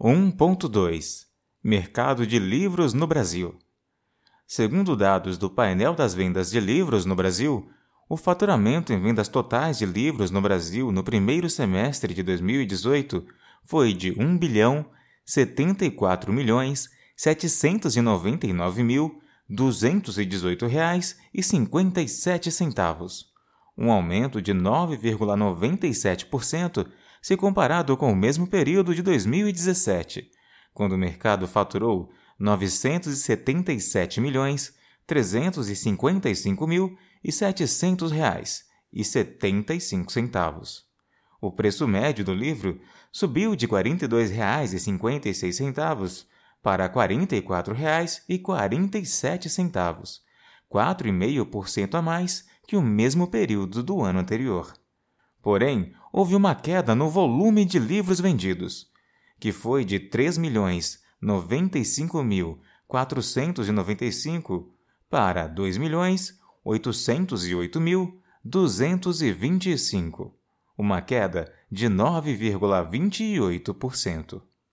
1.2 Mercado de livros no Brasil. Segundo dados do painel das vendas de livros no Brasil, o faturamento em vendas totais de livros no Brasil no primeiro semestre de 2018 foi de R$ 1 bilhão 74 milhões 799 mil 218 reais e 57 centavos, um aumento de 9,97% se comparado com o mesmo período de 2017, quando o mercado faturou 977 milhões 355 mil e 700 reais e 75 centavos. O preço médio do livro subiu de R$ 42,56 para R$ 44,47, 4,5% a mais que o mesmo período do ano anterior. Porém, houve uma queda no volume de livros vendidos, que foi de 3.095.495 para 2.808.225, uma queda de 9,28%.